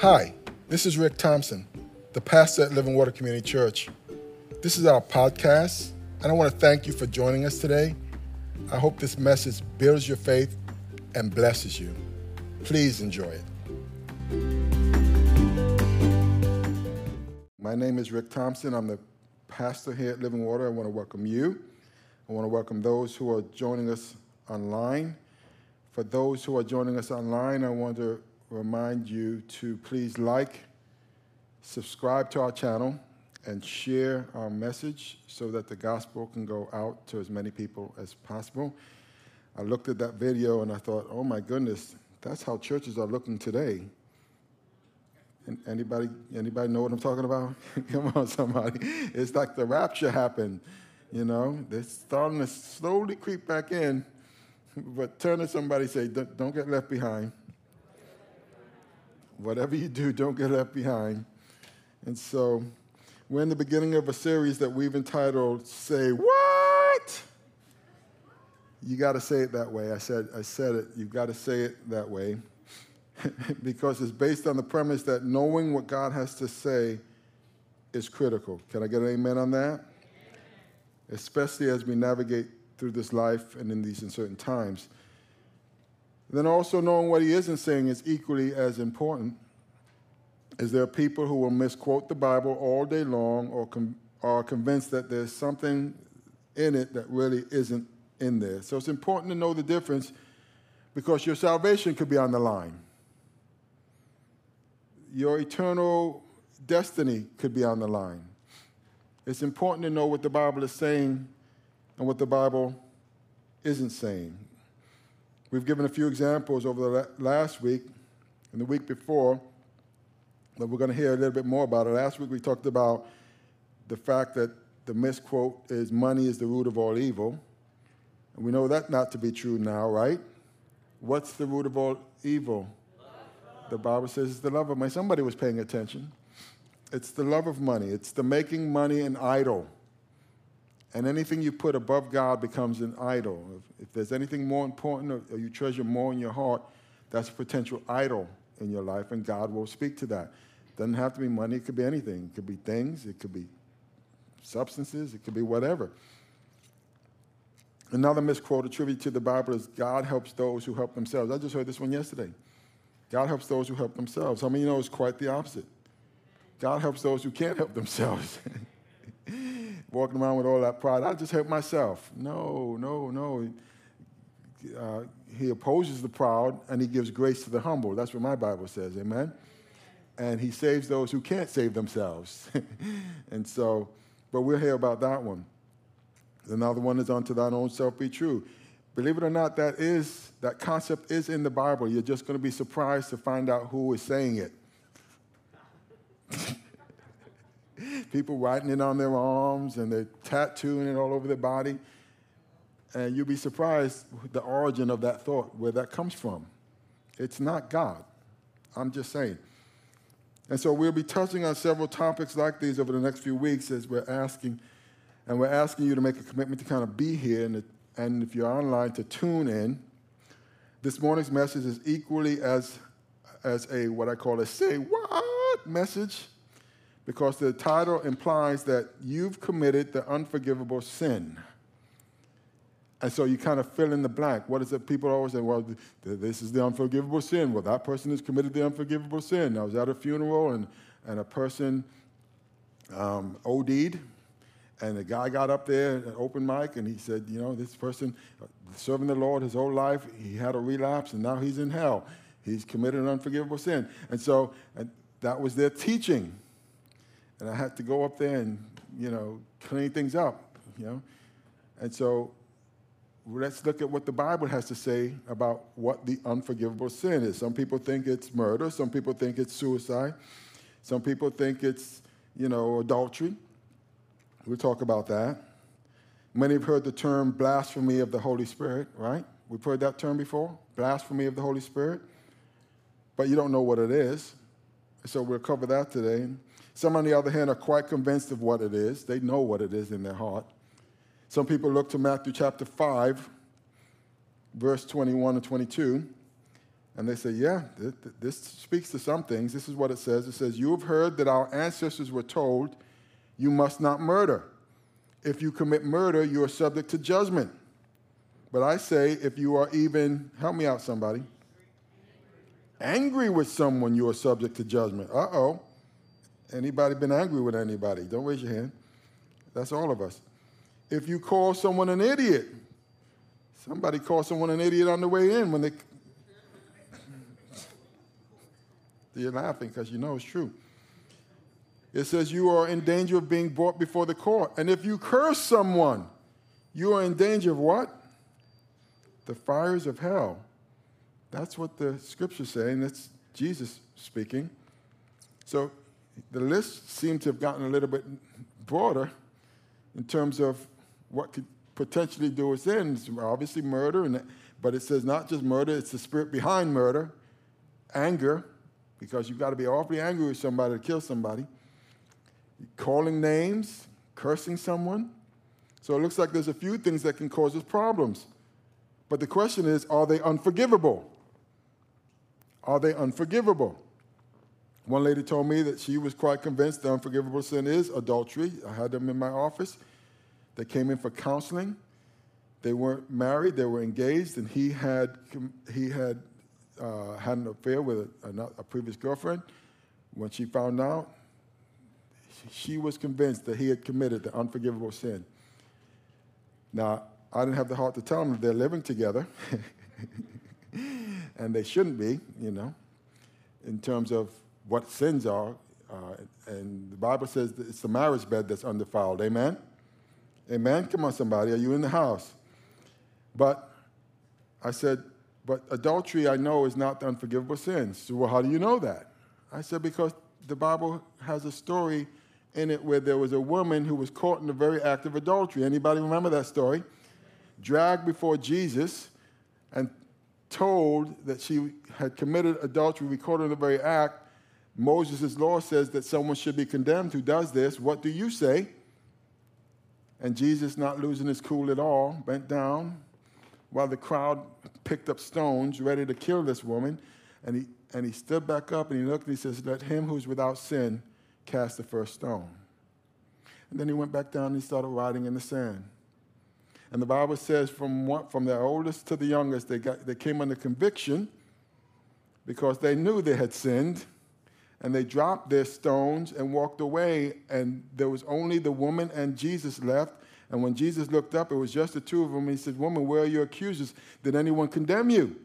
Hi, this is Rick Thompson, the pastor at Living Water Community Church. This is our podcast, and I want to thank you for joining us today. I hope this message builds your faith and blesses you. Please enjoy it. My name is Rick Thompson. I'm the pastor here at Living Water. I want to welcome you. I want to welcome those who are joining us online. For those who are joining us online, I want to remind you to please like, subscribe to our channel, and share our message so that the gospel can go out to as many people as possible. I looked at that video and I thought, oh my goodness, that's how churches are looking today. And anybody, anybody know what I'm talking about? Come on, somebody. It's like the rapture happened. You know, they're starting to slowly creep back in. But turn to somebody say, don't get left behind. Whatever you do, don't get left behind. And so we're in the beginning of a series that we've entitled Say What? You got to say it that way. I said, I said it. You've got to say it that way. because it's based on the premise that knowing what God has to say is critical. Can I get an amen on that? Especially as we navigate through this life and in these uncertain times. Then also knowing what he isn't saying is equally as important. Is there are people who will misquote the Bible all day long or com- are convinced that there's something in it that really isn't in there. So it's important to know the difference because your salvation could be on the line. Your eternal destiny could be on the line. It's important to know what the Bible is saying and what the Bible isn't saying. We've given a few examples over the last week and the week before, but we're going to hear a little bit more about it. Last week we talked about the fact that the misquote is money is the root of all evil. And we know that not to be true now, right? What's the root of all evil? The Bible says it's the love of money. Somebody was paying attention. It's the love of money. It's the making money an idol. And anything you put above God becomes an idol. If, if there's anything more important or, or you treasure more in your heart, that's a potential idol in your life, and God will speak to that. Doesn't have to be money, it could be anything. It could be things, it could be substances, it could be whatever. Another misquote attributed to the Bible is God helps those who help themselves. I just heard this one yesterday. God helps those who help themselves. How many you know it's quite the opposite? God helps those who can't help themselves. walking around with all that pride. I just help myself. No, no, no. Uh, he opposes the proud and he gives grace to the humble. That's what my Bible says. Amen. And he saves those who can't save themselves. and so, but we'll hear about that one. Another one is unto thine own self be true. Believe it or not, that is that concept is in the Bible. You're just going to be surprised to find out who is saying it. people writing it on their arms and they're tattooing it all over their body. And you'll be surprised the origin of that thought, where that comes from. It's not God. I'm just saying. And so we'll be touching on several topics like these over the next few weeks as we're asking, and we're asking you to make a commitment to kind of be here, and, and if you're online, to tune in. This morning's message is equally as, as a what I call a say what message because the title implies that you've committed the unforgivable sin. And so you kind of fill in the blank. What is it? People always say, well, this is the unforgivable sin. Well, that person has committed the unforgivable sin. I was at a funeral and, and a person um, OD'd, and the guy got up there, an open mic, and he said, you know, this person serving the Lord his whole life, he had a relapse, and now he's in hell. He's committed an unforgivable sin. And so and that was their teaching and I had to go up there and, you know, clean things up, you know. And so let's look at what the Bible has to say about what the unforgivable sin is. Some people think it's murder, some people think it's suicide, some people think it's, you know, adultery. We'll talk about that. Many have heard the term blasphemy of the Holy Spirit, right? We've heard that term before, blasphemy of the Holy Spirit. But you don't know what it is. So we'll cover that today. Some, on the other hand, are quite convinced of what it is. They know what it is in their heart. Some people look to Matthew chapter 5, verse 21 and 22, And they say, Yeah, this speaks to some things. This is what it says it says, You have heard that our ancestors were told, You must not murder. If you commit murder, you are subject to judgment. But I say, if you are even, help me out, somebody, angry with someone, you are subject to judgment. Uh oh. Anybody been angry with anybody? Don't raise your hand. That's all of us. If you call someone an idiot, somebody called someone an idiot on the way in when they. You're laughing because you know it's true. It says you are in danger of being brought before the court. And if you curse someone, you are in danger of what? The fires of hell. That's what the scripture's saying. That's Jesus speaking. So the list seemed to have gotten a little bit broader in terms of what could potentially do us in. Obviously murder, and, but it says not just murder, it's the spirit behind murder, anger, because you've got to be awfully angry with somebody to kill somebody calling names, cursing someone. So it looks like there's a few things that can cause us problems. But the question is are they unforgivable? Are they unforgivable? One lady told me that she was quite convinced the unforgivable sin is adultery. I had them in my office. They came in for counseling. They weren't married, they were engaged, and he had, he had uh, had an affair with a, a previous girlfriend. When she found out, she was convinced that he had committed the unforgivable sin. Now, I didn't have the heart to tell them they're living together, and they shouldn't be, you know, in terms of what sins are. Uh, and the Bible says it's the marriage bed that's undefiled. Amen? Amen? Come on, somebody. Are you in the house? But I said, but adultery I know is not the unforgivable sin. So, well, how do you know that? I said, because the Bible has a story in it where there was a woman who was caught in the very act of adultery. Anybody remember that story? Dragged before Jesus and told that she had committed adultery, recorded in the very act. Moses' law says that someone should be condemned who does this. What do you say? And Jesus, not losing his cool at all, bent down while the crowd picked up stones ready to kill this woman. And he, and he stood back up and he looked and he says, Let him who's without sin cast the first stone. And then he went back down and he started writing in the sand. And the Bible says from, what, from the oldest to the youngest, they, got, they came under conviction because they knew they had sinned. And they dropped their stones and walked away. And there was only the woman and Jesus left. And when Jesus looked up, it was just the two of them. He said, Woman, where are your accusers? Did anyone condemn you?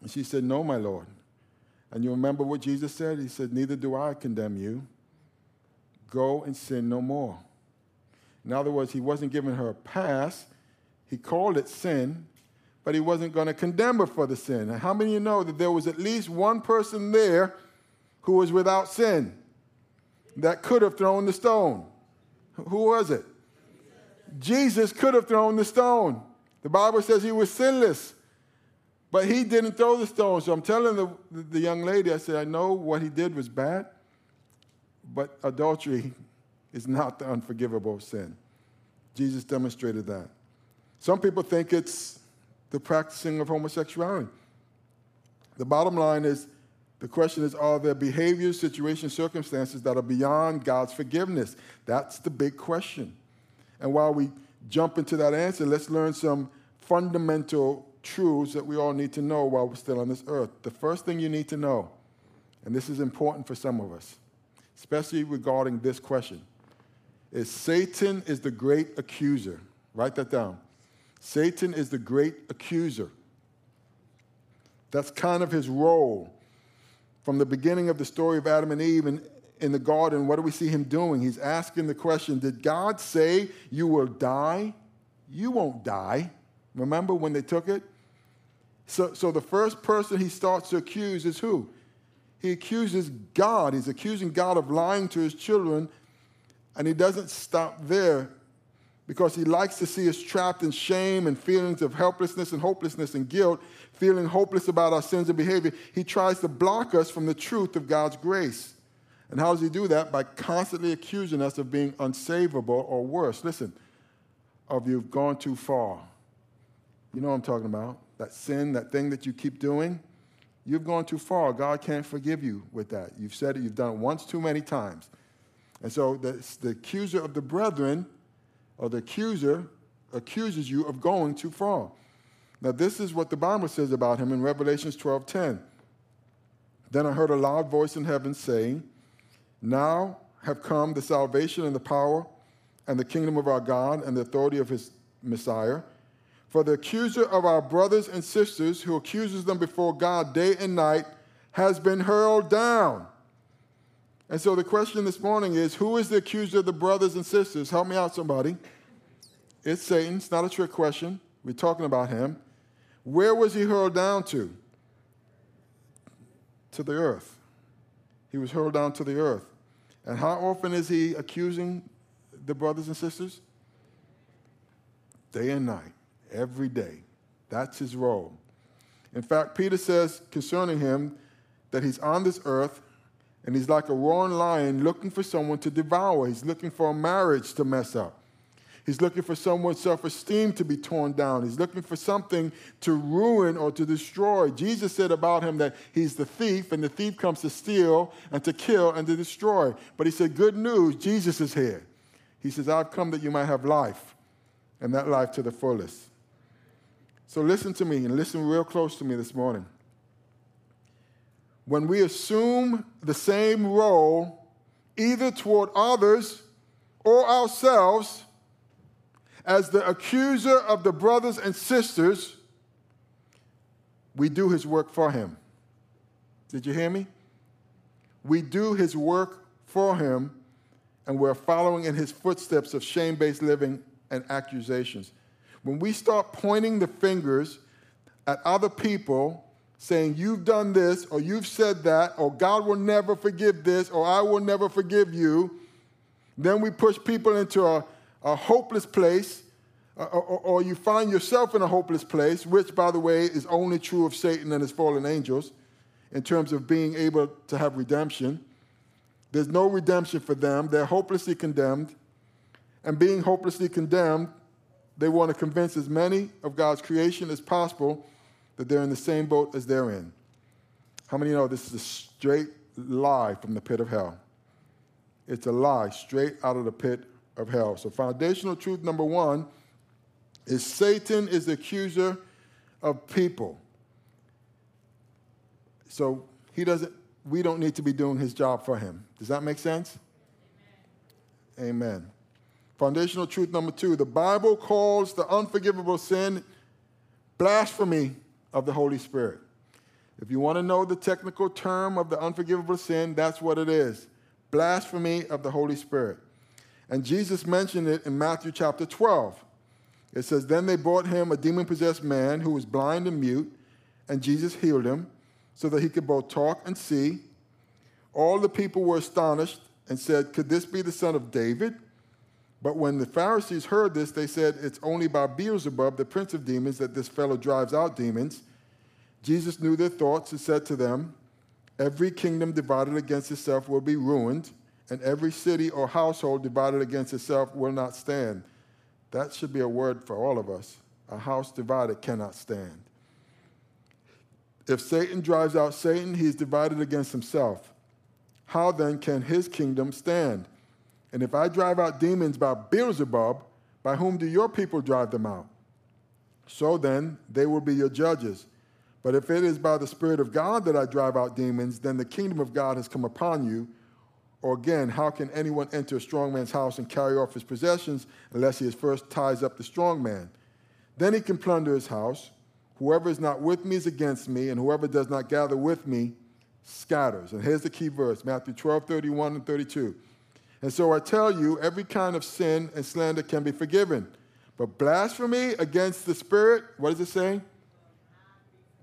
And she said, No, my Lord. And you remember what Jesus said? He said, Neither do I condemn you. Go and sin no more. In other words, he wasn't giving her a pass. He called it sin, but he wasn't going to condemn her for the sin. And how many of you know that there was at least one person there who was without sin that could have thrown the stone? Who was it? Jesus could have thrown the stone. The Bible says he was sinless. But he didn't throw the stone. So I'm telling the, the young lady, I said, I know what he did was bad, but adultery is not the unforgivable sin. Jesus demonstrated that. Some people think it's the practicing of homosexuality. The bottom line is the question is are there behaviors, situations, circumstances that are beyond God's forgiveness? That's the big question. And while we jump into that answer, let's learn some fundamental truths that we all need to know while we're still on this earth. The first thing you need to know, and this is important for some of us, especially regarding this question, is Satan is the great accuser. Write that down. Satan is the great accuser. That's kind of his role. From the beginning of the story of Adam and Eve in, in the garden, what do we see him doing? He's asking the question Did God say you will die? You won't die. Remember when they took it? So, so the first person he starts to accuse is who? He accuses God. He's accusing God of lying to his children, and he doesn't stop there because he likes to see us trapped in shame and feelings of helplessness and hopelessness and guilt, feeling hopeless about our sins and behavior. He tries to block us from the truth of God's grace. And how does he do that? By constantly accusing us of being unsavable or worse. Listen, of you've gone too far. You know what I'm talking about. That sin, that thing that you keep doing, You've gone too far. God can't forgive you with that. You've said it, you've done it once too many times. And so the, the accuser of the brethren, or the accuser, accuses you of going too far. Now, this is what the Bible says about him in Revelations 12 10. Then I heard a loud voice in heaven saying, Now have come the salvation and the power and the kingdom of our God and the authority of his Messiah. For the accuser of our brothers and sisters, who accuses them before God day and night, has been hurled down. And so the question this morning is who is the accuser of the brothers and sisters? Help me out, somebody. It's Satan. It's not a trick question. We're talking about him. Where was he hurled down to? To the earth. He was hurled down to the earth. And how often is he accusing the brothers and sisters? Day and night, every day. That's his role. In fact, Peter says concerning him that he's on this earth and he's like a roaring lion looking for someone to devour. He's looking for a marriage to mess up. He's looking for someone's self esteem to be torn down. He's looking for something to ruin or to destroy. Jesus said about him that he's the thief, and the thief comes to steal and to kill and to destroy. But he said, Good news, Jesus is here. He says, I've come that you might have life, and that life to the fullest. So listen to me and listen real close to me this morning. When we assume the same role, either toward others or ourselves, as the accuser of the brothers and sisters, we do his work for him. Did you hear me? We do his work for him, and we're following in his footsteps of shame based living and accusations. When we start pointing the fingers at other people, saying, You've done this, or you've said that, or God will never forgive this, or I will never forgive you, then we push people into a a hopeless place, uh, or, or, or, you find yourself in a hopeless place, which, by the way, is only true of Satan and his fallen angels in terms of being able to have redemption. There's no redemption for them. They're hopelessly condemned. And being hopelessly condemned, they want to convince as many of God's creation as possible that they're in the same boat as they're in. How many know this is a straight lie from the pit of hell? It's a lie straight out of the pit of hell. So, foundational truth number one is Satan is the accuser of people. So, he doesn't, we don't need to be doing his job for him. Does that make sense? Amen. Amen. Foundational truth number two the Bible calls the unforgivable sin blasphemy of the Holy Spirit. If you want to know the technical term of the unforgivable sin, that's what it is blasphemy of the Holy Spirit. And Jesus mentioned it in Matthew chapter 12. It says, Then they brought him a demon possessed man who was blind and mute, and Jesus healed him so that he could both talk and see. All the people were astonished and said, Could this be the son of David? But when the Pharisees heard this, they said, It's only by Beelzebub, the prince of demons, that this fellow drives out demons. Jesus knew their thoughts and said to them, Every kingdom divided against itself will be ruined and every city or household divided against itself will not stand. That should be a word for all of us. A house divided cannot stand. If Satan drives out Satan, he is divided against himself. How then can his kingdom stand? And if I drive out demons by Beelzebub, by whom do your people drive them out? So then, they will be your judges. But if it is by the Spirit of God that I drive out demons, then the kingdom of God has come upon you. Or again, how can anyone enter a strong man's house and carry off his possessions unless he first ties up the strong man? Then he can plunder his house. Whoever is not with me is against me, and whoever does not gather with me scatters. And here's the key verse Matthew 12, 31 and 32. And so I tell you, every kind of sin and slander can be forgiven. But blasphemy against the Spirit, what does it say?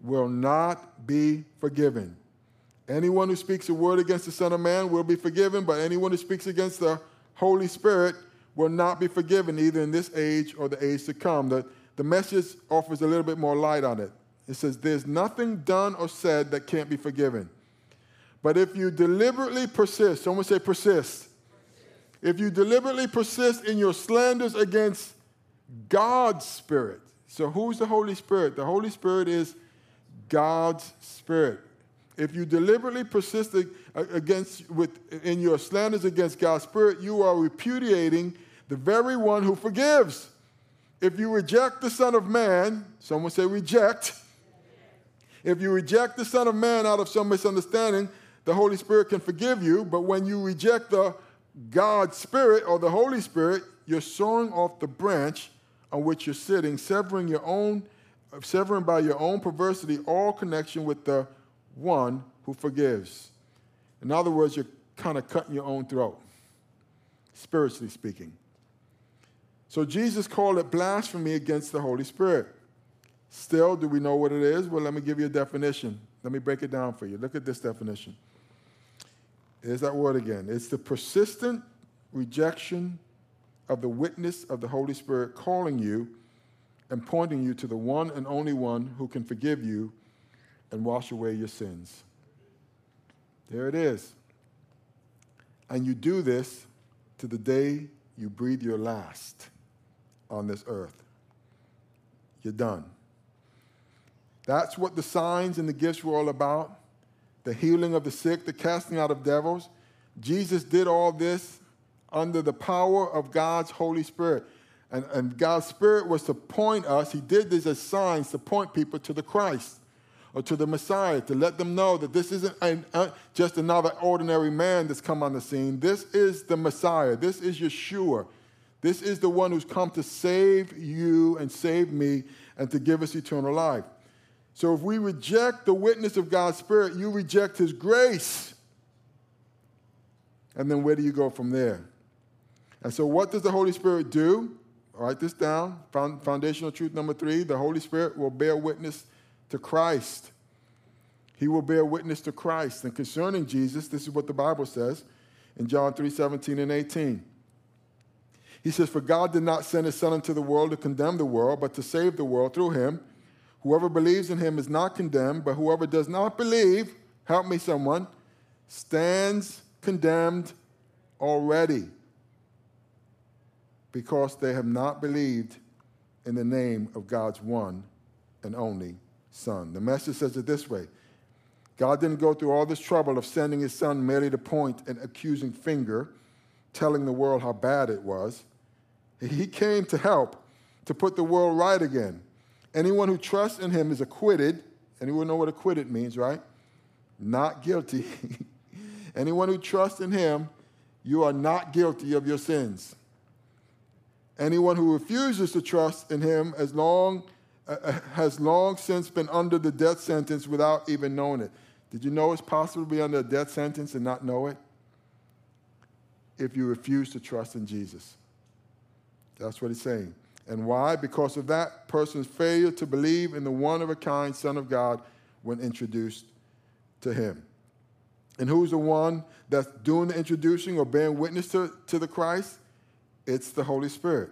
Will not be forgiven. Anyone who speaks a word against the Son of Man will be forgiven, but anyone who speaks against the Holy Spirit will not be forgiven, either in this age or the age to come. The, the message offers a little bit more light on it. It says, There's nothing done or said that can't be forgiven. But if you deliberately persist, someone say persist. If you deliberately persist in your slanders against God's Spirit, so who's the Holy Spirit? The Holy Spirit is God's Spirit. If you deliberately persist against, with, in your slanders against God's Spirit, you are repudiating the very one who forgives. If you reject the Son of Man, someone say reject. If you reject the Son of Man out of some misunderstanding, the Holy Spirit can forgive you. But when you reject the God Spirit or the Holy Spirit, you're sawing off the branch on which you're sitting, severing your own, severing by your own perversity all connection with the one who forgives. In other words, you're kind of cutting your own throat, spiritually speaking. So Jesus called it blasphemy against the Holy Spirit. Still, do we know what it is? Well, let me give you a definition. Let me break it down for you. Look at this definition. There's that word again. It's the persistent rejection of the witness of the Holy Spirit calling you and pointing you to the one and only one who can forgive you and wash away your sins. There it is. And you do this to the day you breathe your last on this earth. You're done. That's what the signs and the gifts were all about the healing of the sick, the casting out of devils. Jesus did all this under the power of God's Holy Spirit. And, and God's Spirit was to point us, He did this as signs to point people to the Christ or to the Messiah, to let them know that this isn't an, uh, just another ordinary man that's come on the scene. This is the Messiah. This is Yeshua. This is the one who's come to save you and save me and to give us eternal life. So if we reject the witness of God's Spirit, you reject His grace. And then where do you go from there? And so, what does the Holy Spirit do? Write this down. Foundational truth number three the Holy Spirit will bear witness to Christ. He will bear witness to Christ. And concerning Jesus, this is what the Bible says in John 3 17 and 18. He says, For God did not send his Son into the world to condemn the world, but to save the world through him. Whoever believes in him is not condemned, but whoever does not believe, help me someone, stands condemned already because they have not believed in the name of God's one and only Son. The message says it this way God didn't go through all this trouble of sending his Son merely to point an accusing finger, telling the world how bad it was. He came to help, to put the world right again. Anyone who trusts in him is acquitted. Anyone know what acquitted means, right? Not guilty. Anyone who trusts in him, you are not guilty of your sins. Anyone who refuses to trust in him as long, uh, uh, has long since been under the death sentence without even knowing it. Did you know it's possible to be under a death sentence and not know it? If you refuse to trust in Jesus. That's what he's saying. And why? Because of that person's failure to believe in the one of a kind Son of God when introduced to him. And who's the one that's doing the introducing or bearing witness to, to the Christ? It's the Holy Spirit.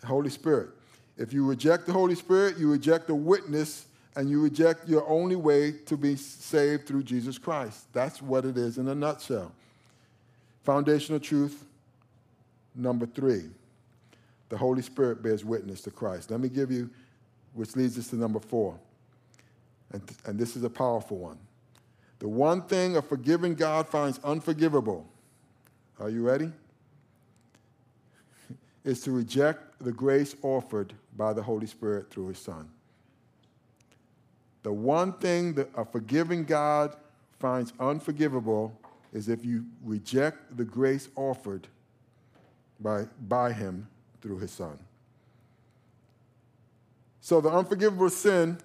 The Holy Spirit. If you reject the Holy Spirit, you reject the witness and you reject your only way to be saved through Jesus Christ. That's what it is in a nutshell. Foundational truth number three the Holy Spirit bears witness to Christ. Let me give you, which leads us to number four. And, and this is a powerful one. The one thing a forgiving God finds unforgivable. Are you ready? is to reject the grace offered by the Holy Spirit through his Son. The one thing that a forgiving God finds unforgivable is if you reject the grace offered by, by him through his Son. So the unforgivable sin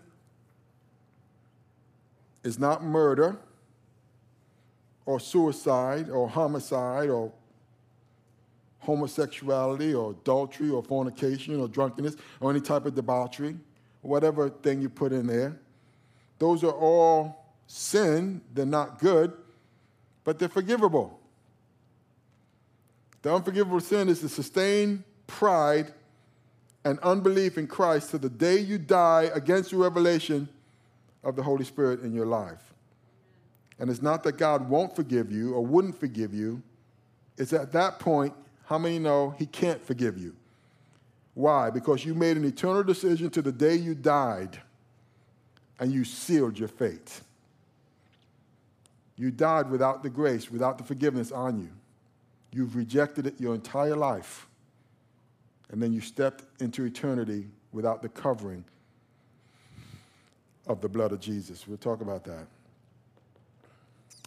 is not murder or suicide or homicide or homosexuality or adultery or fornication or drunkenness or any type of debauchery, whatever thing you put in there. Those are all sin. They're not good, but they're forgivable. The unforgivable sin is to sustain pride and unbelief in Christ to the day you die against the revelation of the Holy Spirit in your life. And it's not that God won't forgive you or wouldn't forgive you, it's at that point how many know He can't forgive you? Why? Because you made an eternal decision to the day you died and you sealed your fate. You died without the grace, without the forgiveness on you. You've rejected it your entire life. And then you stepped into eternity without the covering of the blood of Jesus. We'll talk about that.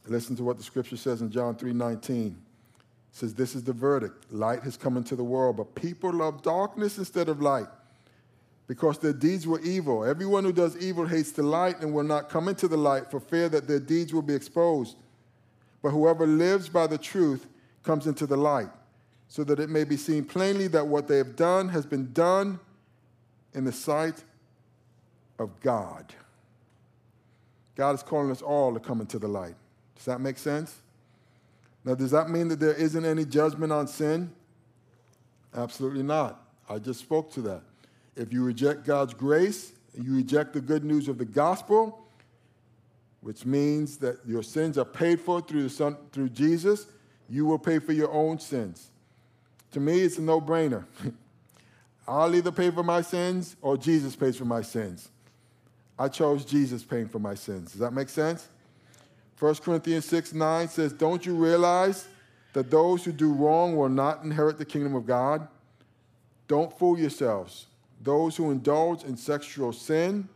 Listen to what the scripture says in John 3:19. It says, This is the verdict. Light has come into the world, but people love darkness instead of light because their deeds were evil. Everyone who does evil hates the light and will not come into the light for fear that their deeds will be exposed. But whoever lives by the truth comes into the light, so that it may be seen plainly that what they have done has been done in the sight of God. God is calling us all to come into the light. Does that make sense? Now, does that mean that there isn't any judgment on sin? Absolutely not. I just spoke to that. If you reject God's grace, you reject the good news of the gospel, which means that your sins are paid for through, the son, through Jesus, you will pay for your own sins. To me, it's a no brainer. I'll either pay for my sins or Jesus pays for my sins. I chose Jesus paying for my sins. Does that make sense? 1 Corinthians 6 9 says, Don't you realize that those who do wrong will not inherit the kingdom of God? Don't fool yourselves. Those who indulge in sexual sin,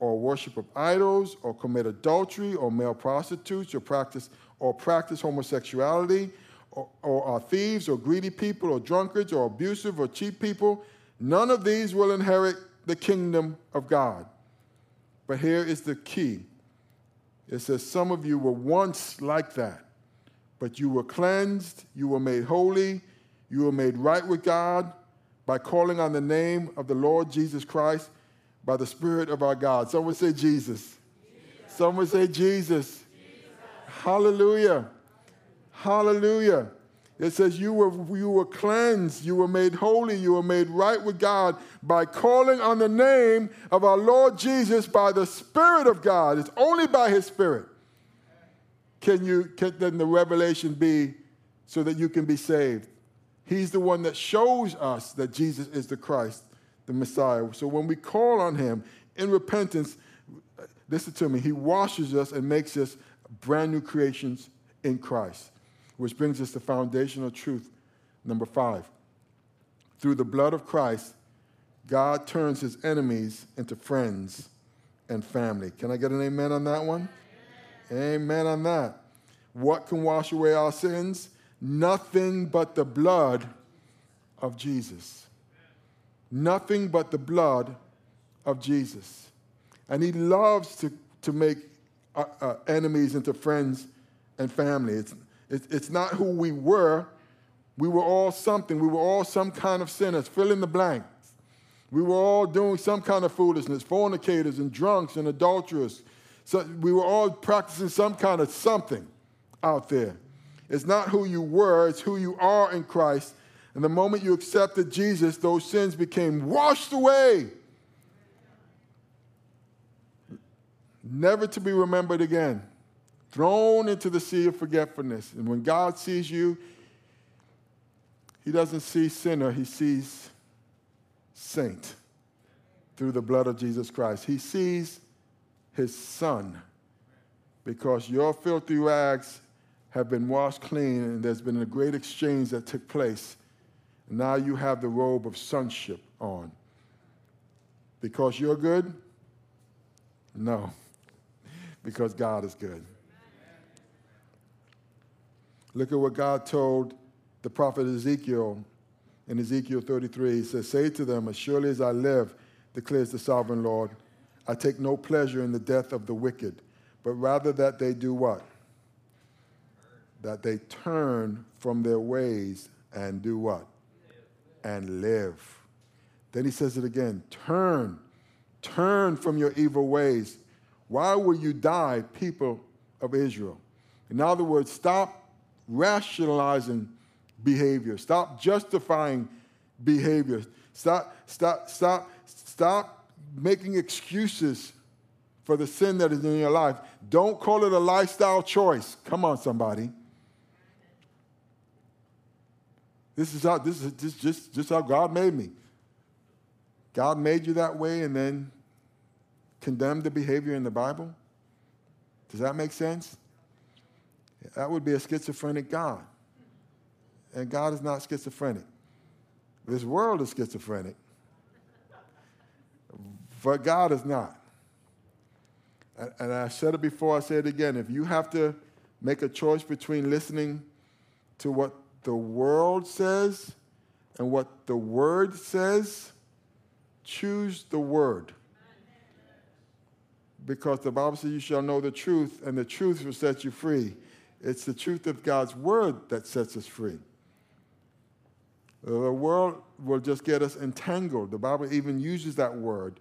or worship of idols, or commit adultery, or male prostitutes, or practice or practice homosexuality, or, or are thieves, or greedy people, or drunkards, or abusive, or cheap people, none of these will inherit the kingdom of God. But here is the key it says, Some of you were once like that, but you were cleansed, you were made holy, you were made right with God by calling on the name of the Lord Jesus Christ by the Spirit of our God. Someone say Jesus. Jesus. Someone say Jesus. Jesus. Hallelujah. Hallelujah. It says you were, you were cleansed, you were made holy, you were made right with God by calling on the name of our Lord Jesus by the Spirit of God. It's only by His Spirit. Can you can then the revelation be so that you can be saved? He's the one that shows us that Jesus is the Christ, the Messiah. So when we call on Him in repentance, listen to me, He washes us and makes us brand new creations in Christ. Which brings us to foundational truth number five. Through the blood of Christ, God turns his enemies into friends and family. Can I get an amen on that one? Amen, amen on that. What can wash away our sins? Nothing but the blood of Jesus. Nothing but the blood of Jesus. And he loves to, to make uh, uh, enemies into friends and family. It's, it's not who we were. We were all something. We were all some kind of sinners. Fill in the blanks. We were all doing some kind of foolishness, fornicators and drunks and adulterers. So we were all practicing some kind of something out there. It's not who you were, it's who you are in Christ. And the moment you accepted Jesus, those sins became washed away, never to be remembered again thrown into the sea of forgetfulness. And when God sees you, he doesn't see sinner, he sees saint through the blood of Jesus Christ. He sees his son because your filthy rags have been washed clean and there's been a great exchange that took place. Now you have the robe of sonship on. Because you're good? No, because God is good. Look at what God told the prophet Ezekiel in Ezekiel 33. He says, Say to them, As surely as I live, declares the sovereign Lord, I take no pleasure in the death of the wicked, but rather that they do what? That they turn from their ways and do what? And live. Then he says it again turn, turn from your evil ways. Why will you die, people of Israel? In other words, stop rationalizing behavior. Stop justifying behavior. Stop, stop, stop, stop making excuses for the sin that is in your life. Don't call it a lifestyle choice. Come on, somebody. This is how this is just, just, just how God made me. God made you that way and then condemned the behavior in the Bible? Does that make sense? That would be a schizophrenic God. And God is not schizophrenic. This world is schizophrenic. But God is not. And I said it before, I say it again. If you have to make a choice between listening to what the world says and what the Word says, choose the Word. Because the Bible says you shall know the truth, and the truth will set you free. It's the truth of God's Word that sets us free. The world will just get us entangled. The Bible even uses that word,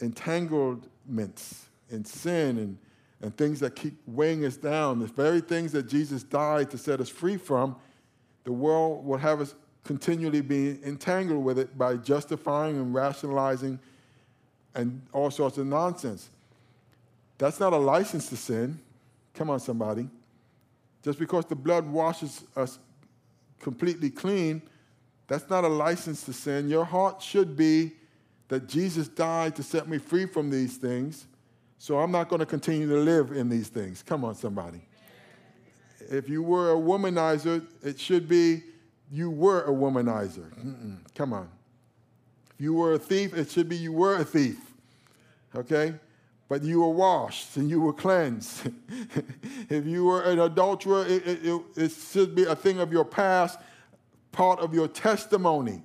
entanglements in sin and, and things that keep weighing us down. The very things that Jesus died to set us free from, the world will have us continually being entangled with it by justifying and rationalizing and all sorts of nonsense. That's not a license to sin. Come on, somebody. Just because the blood washes us completely clean, that's not a license to sin. Your heart should be that Jesus died to set me free from these things, so I'm not going to continue to live in these things. Come on, somebody. If you were a womanizer, it should be you were a womanizer. Mm-mm. Come on. If you were a thief, it should be you were a thief. Okay? But you were washed and you were cleansed. if you were an adulterer, it, it, it, should be a thing of your past, part of your testimony.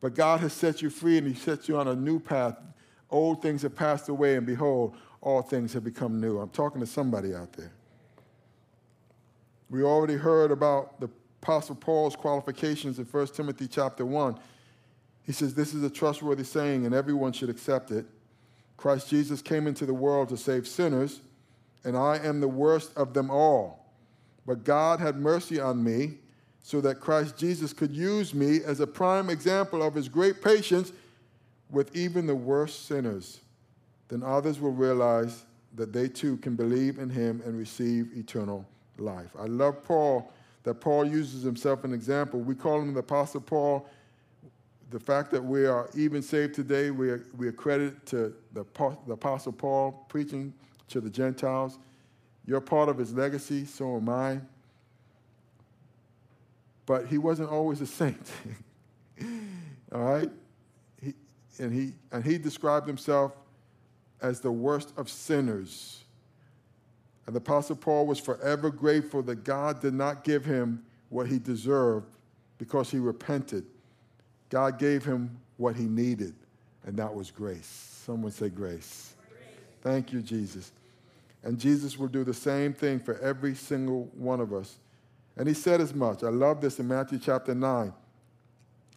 But God has set you free and He set you on a new path. Old things have passed away, and behold, all things have become new. I'm talking to somebody out there. We already heard about the Apostle Paul's qualifications in 1 Timothy chapter 1. He says, This is a trustworthy saying, and everyone should accept it. Christ Jesus came into the world to save sinners, and I am the worst of them all. But God had mercy on me, so that Christ Jesus could use me as a prime example of his great patience with even the worst sinners. Then others will realize that they too can believe in him and receive eternal life. I love Paul that Paul uses himself an example. We call him the Apostle Paul. The fact that we are even saved today, we, are, we accredit to the, the Apostle Paul preaching to the Gentiles. You're part of his legacy, so am I. But he wasn't always a saint. All right? He, and, he, and he described himself as the worst of sinners. And the Apostle Paul was forever grateful that God did not give him what he deserved because he repented. God gave him what he needed, and that was grace. Someone say grace. grace. Thank you, Jesus. And Jesus will do the same thing for every single one of us. And he said as much. I love this in Matthew chapter 9.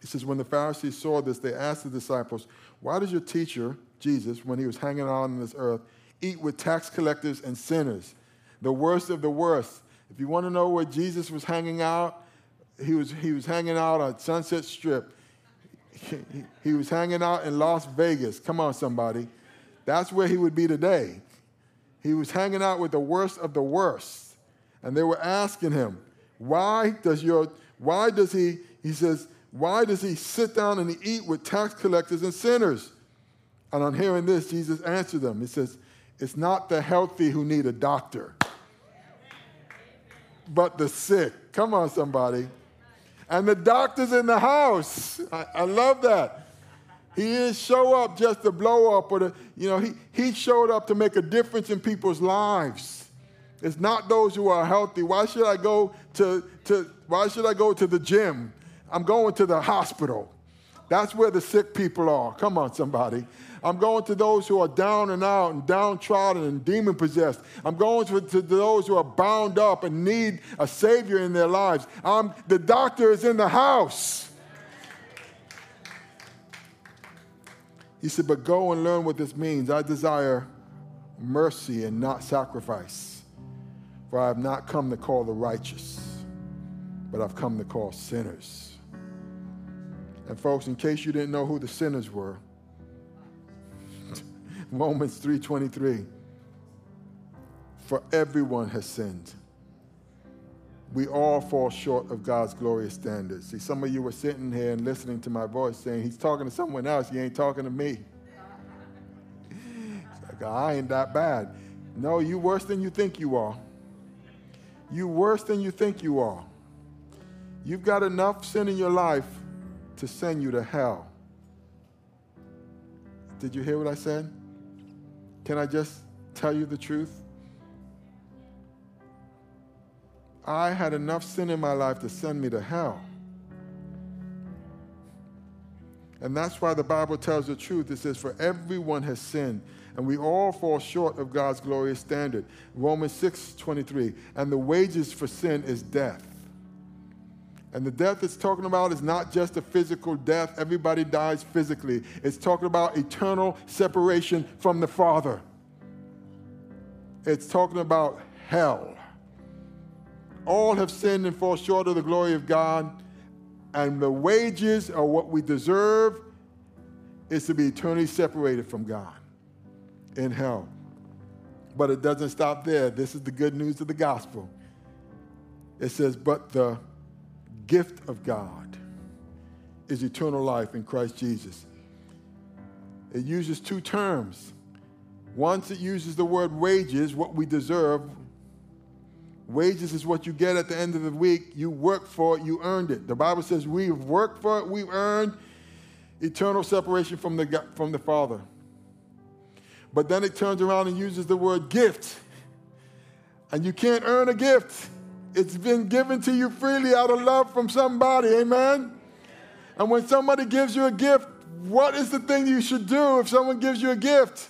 He says, When the Pharisees saw this, they asked the disciples, Why does your teacher, Jesus, when he was hanging out on this earth, eat with tax collectors and sinners? the worst of the worst. If you want to know where Jesus was hanging out, he was, he was hanging out on Sunset Strip. He, was hanging out in Las Vegas. Come on, somebody. That's where he would be today. He was hanging out with the worst of the worst. And they were asking him, why does your, why does he, he says, why does he sit down and eat with tax collectors and sinners? And on hearing this, Jesus answered them. He says, It's not the healthy who need a doctor, but the sick. Come on, somebody. And the doctor's in the house. I, I love that. He didn't show up just to blow up or to, you know, he, he showed up to make a difference in people's lives. It's not those who are healthy. Why should I go to, to why should I go to the gym? I'm going to the hospital. That's where the sick people are. Come on, somebody. I'm going to those who are down and out and downtrodden and demon possessed. I'm going to, to those who are bound up and need a Savior in their lives. I'm, the doctor is in the house. He said, But go and learn what this means. I desire mercy and not sacrifice. For I have not come to call the righteous, but I've come to call sinners. And, folks, in case you didn't know who the sinners were, Romans 3:23. For everyone has sinned. We all fall short of God's glorious standards. See, some of you were sitting here and listening to my voice saying, He's talking to someone else, he ain't talking to me. Like, I ain't that bad. No, you worse than you think you are. You worse than you think you are. You've got enough sin in your life to send you to hell. Did you hear what I said? Can I just tell you the truth? I had enough sin in my life to send me to hell. And that's why the Bible tells the truth. It says, For everyone has sinned, and we all fall short of God's glorious standard. Romans 6 23. And the wages for sin is death. And the death it's talking about is not just a physical death. Everybody dies physically. It's talking about eternal separation from the Father. It's talking about hell. All have sinned and fall short of the glory of God and the wages or what we deserve is to be eternally separated from God in hell. But it doesn't stop there. This is the good news of the gospel. It says, But the gift of God is eternal life in Christ Jesus. It uses two terms. Once it uses the word wages, what we deserve, Wages is what you get at the end of the week. You work for it, you earned it. The Bible says we've worked for it, we've earned eternal separation from the, from the Father. But then it turns around and uses the word gift. And you can't earn a gift. It's been given to you freely out of love from somebody. Amen? And when somebody gives you a gift, what is the thing you should do if someone gives you a gift?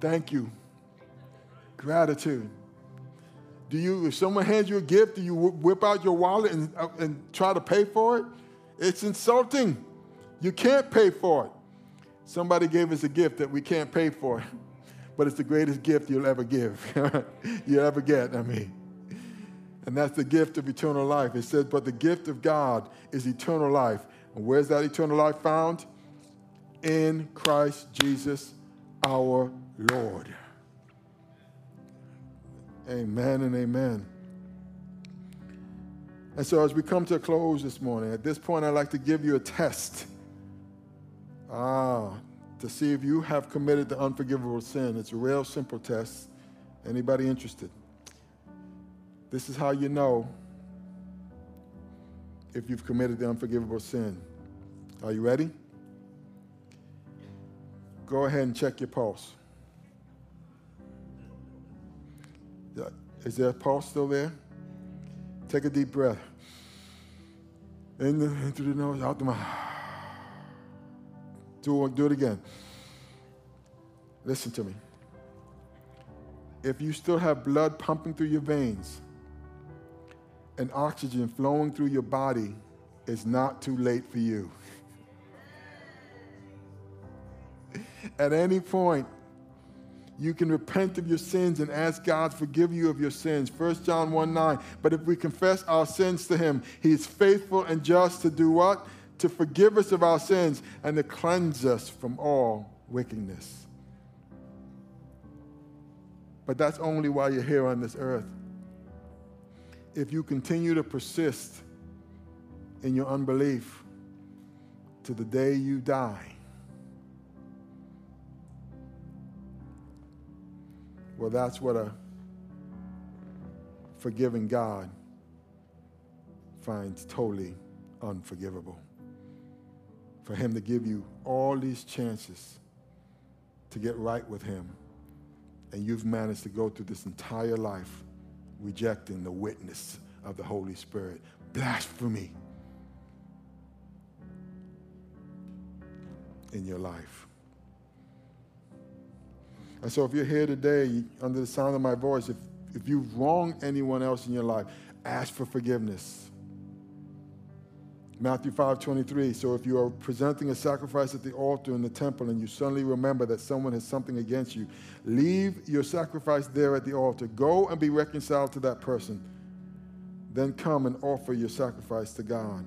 Thank you. Gratitude. Do you, if someone hands you a gift, do you whip out your wallet and, uh, and try to pay for it? It's insulting. You can't pay for it. Somebody gave us a gift that we can't pay for, but it's the greatest gift you'll ever give, you'll ever get, I mean. And that's the gift of eternal life. It says, but the gift of God is eternal life. And where's that eternal life found? In Christ Jesus our Lord. Amen and amen. And so, as we come to a close this morning, at this point, I'd like to give you a test ah, to see if you have committed the unforgivable sin. It's a real simple test. Anybody interested? This is how you know if you've committed the unforgivable sin. Are you ready? Go ahead and check your pulse. Is there a pulse still there? Take a deep breath. In, the, the nose, out the mouth. Do, do it again. Listen to me. If you still have blood pumping through your veins and oxygen flowing through your body, it's not too late for you. At any point, you can repent of your sins and ask God to forgive you of your sins. 1 John 1 9. But if we confess our sins to him, he is faithful and just to do what? To forgive us of our sins and to cleanse us from all wickedness. But that's only while you're here on this earth. If you continue to persist in your unbelief to the day you die, Well, that's what a forgiving God finds totally unforgivable. For Him to give you all these chances to get right with Him, and you've managed to go through this entire life rejecting the witness of the Holy Spirit. Blasphemy in your life. And so if you're here today under the sound of my voice, if, if you've wronged anyone else in your life, ask for forgiveness. Matthew 5 23. So if you are presenting a sacrifice at the altar in the temple and you suddenly remember that someone has something against you, leave your sacrifice there at the altar. Go and be reconciled to that person. Then come and offer your sacrifice to God.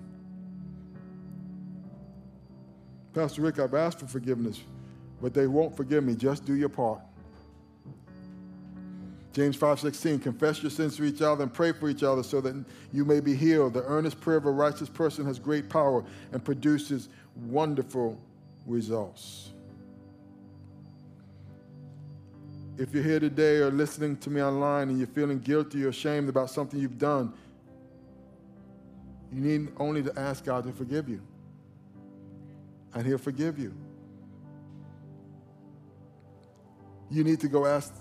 Pastor Rick, I've asked for forgiveness but they won't forgive me. Just do your part. James 5:16 confess your sins to each other and pray for each other so that you may be healed. The earnest prayer of a righteous person has great power and produces wonderful results. If you're here today or listening to me online and you're feeling guilty or ashamed about something you've done, you need only to ask God to forgive you. And He'll forgive you. You need to go ask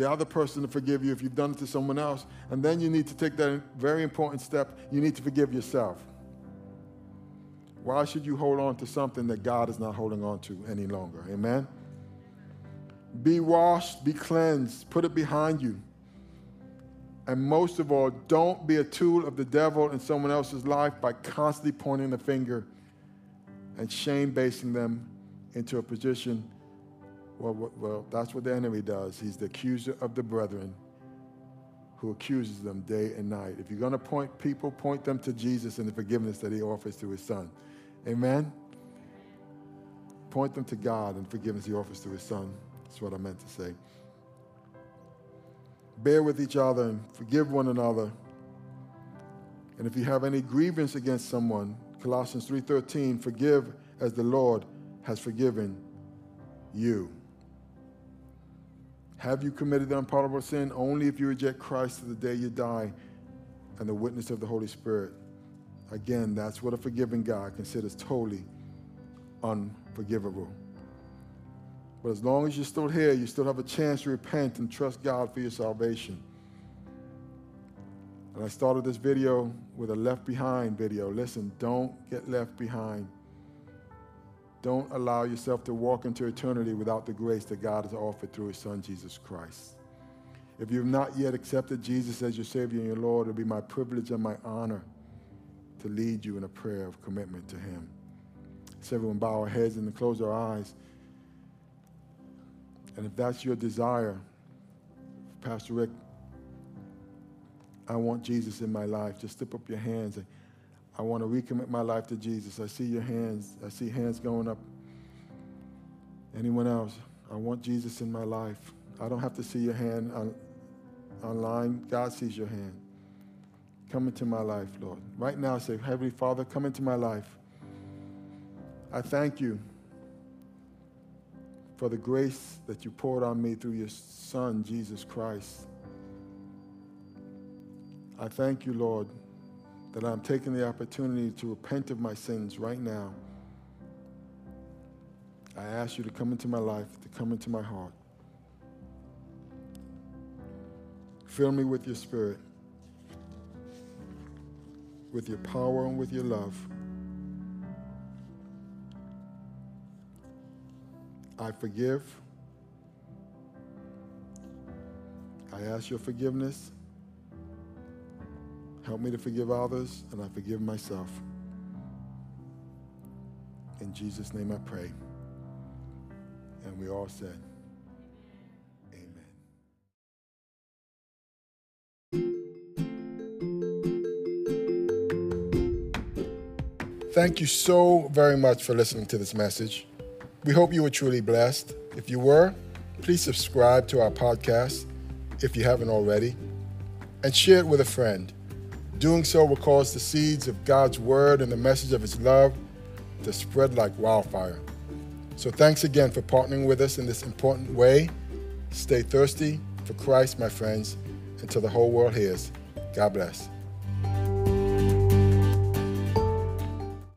the other person to forgive you if you've done it to someone else. And then you need to take that very important step. You need to forgive yourself. Why should you hold on to something that God is not holding on to any longer? Amen? Be washed, be cleansed, put it behind you. And most of all, don't be a tool of the devil in someone else's life by constantly pointing the finger and shame basing them into a position. Well, well, that's what the enemy does. He's the accuser of the brethren who accuses them day and night. If you're going to point people, point them to Jesus and the forgiveness that he offers through his son. Amen? Point them to God and forgiveness he offers through his son. That's what I meant to say. Bear with each other and forgive one another. And if you have any grievance against someone, Colossians 3:13, forgive as the Lord has forgiven you. Have you committed the unpardonable sin? Only if you reject Christ to the day you die and the witness of the Holy Spirit. Again, that's what a forgiving God considers totally unforgivable. But as long as you're still here, you still have a chance to repent and trust God for your salvation. And I started this video with a left behind video. Listen, don't get left behind. Don't allow yourself to walk into eternity without the grace that God has offered through his son, Jesus Christ. If you've not yet accepted Jesus as your Savior and your Lord, it'll be my privilege and my honor to lead you in a prayer of commitment to him. So everyone bow our heads and close our eyes. And if that's your desire, Pastor Rick, I want Jesus in my life. Just slip up your hands. I want to recommit my life to Jesus. I see your hands. I see hands going up. Anyone else? I want Jesus in my life. I don't have to see your hand on, online. God sees your hand. Come into my life, Lord. Right now, say, Heavenly Father, come into my life. I thank you for the grace that you poured on me through your Son, Jesus Christ. I thank you, Lord, that I'm taking the opportunity to repent of my sins right now. I ask you to come into my life, to come into my heart. Fill me with your spirit, with your power and with your love. I forgive. I ask your forgiveness. Help me to forgive others, and I forgive myself. In Jesus' name I pray. And we all said, Amen. Thank you so very much for listening to this message. We hope you were truly blessed. If you were, please subscribe to our podcast if you haven't already, and share it with a friend. Doing so will cause the seeds of God's word and the message of his love to spread like wildfire. So thanks again for partnering with us in this important way. Stay thirsty for Christ, my friends, until the whole world hears. God bless.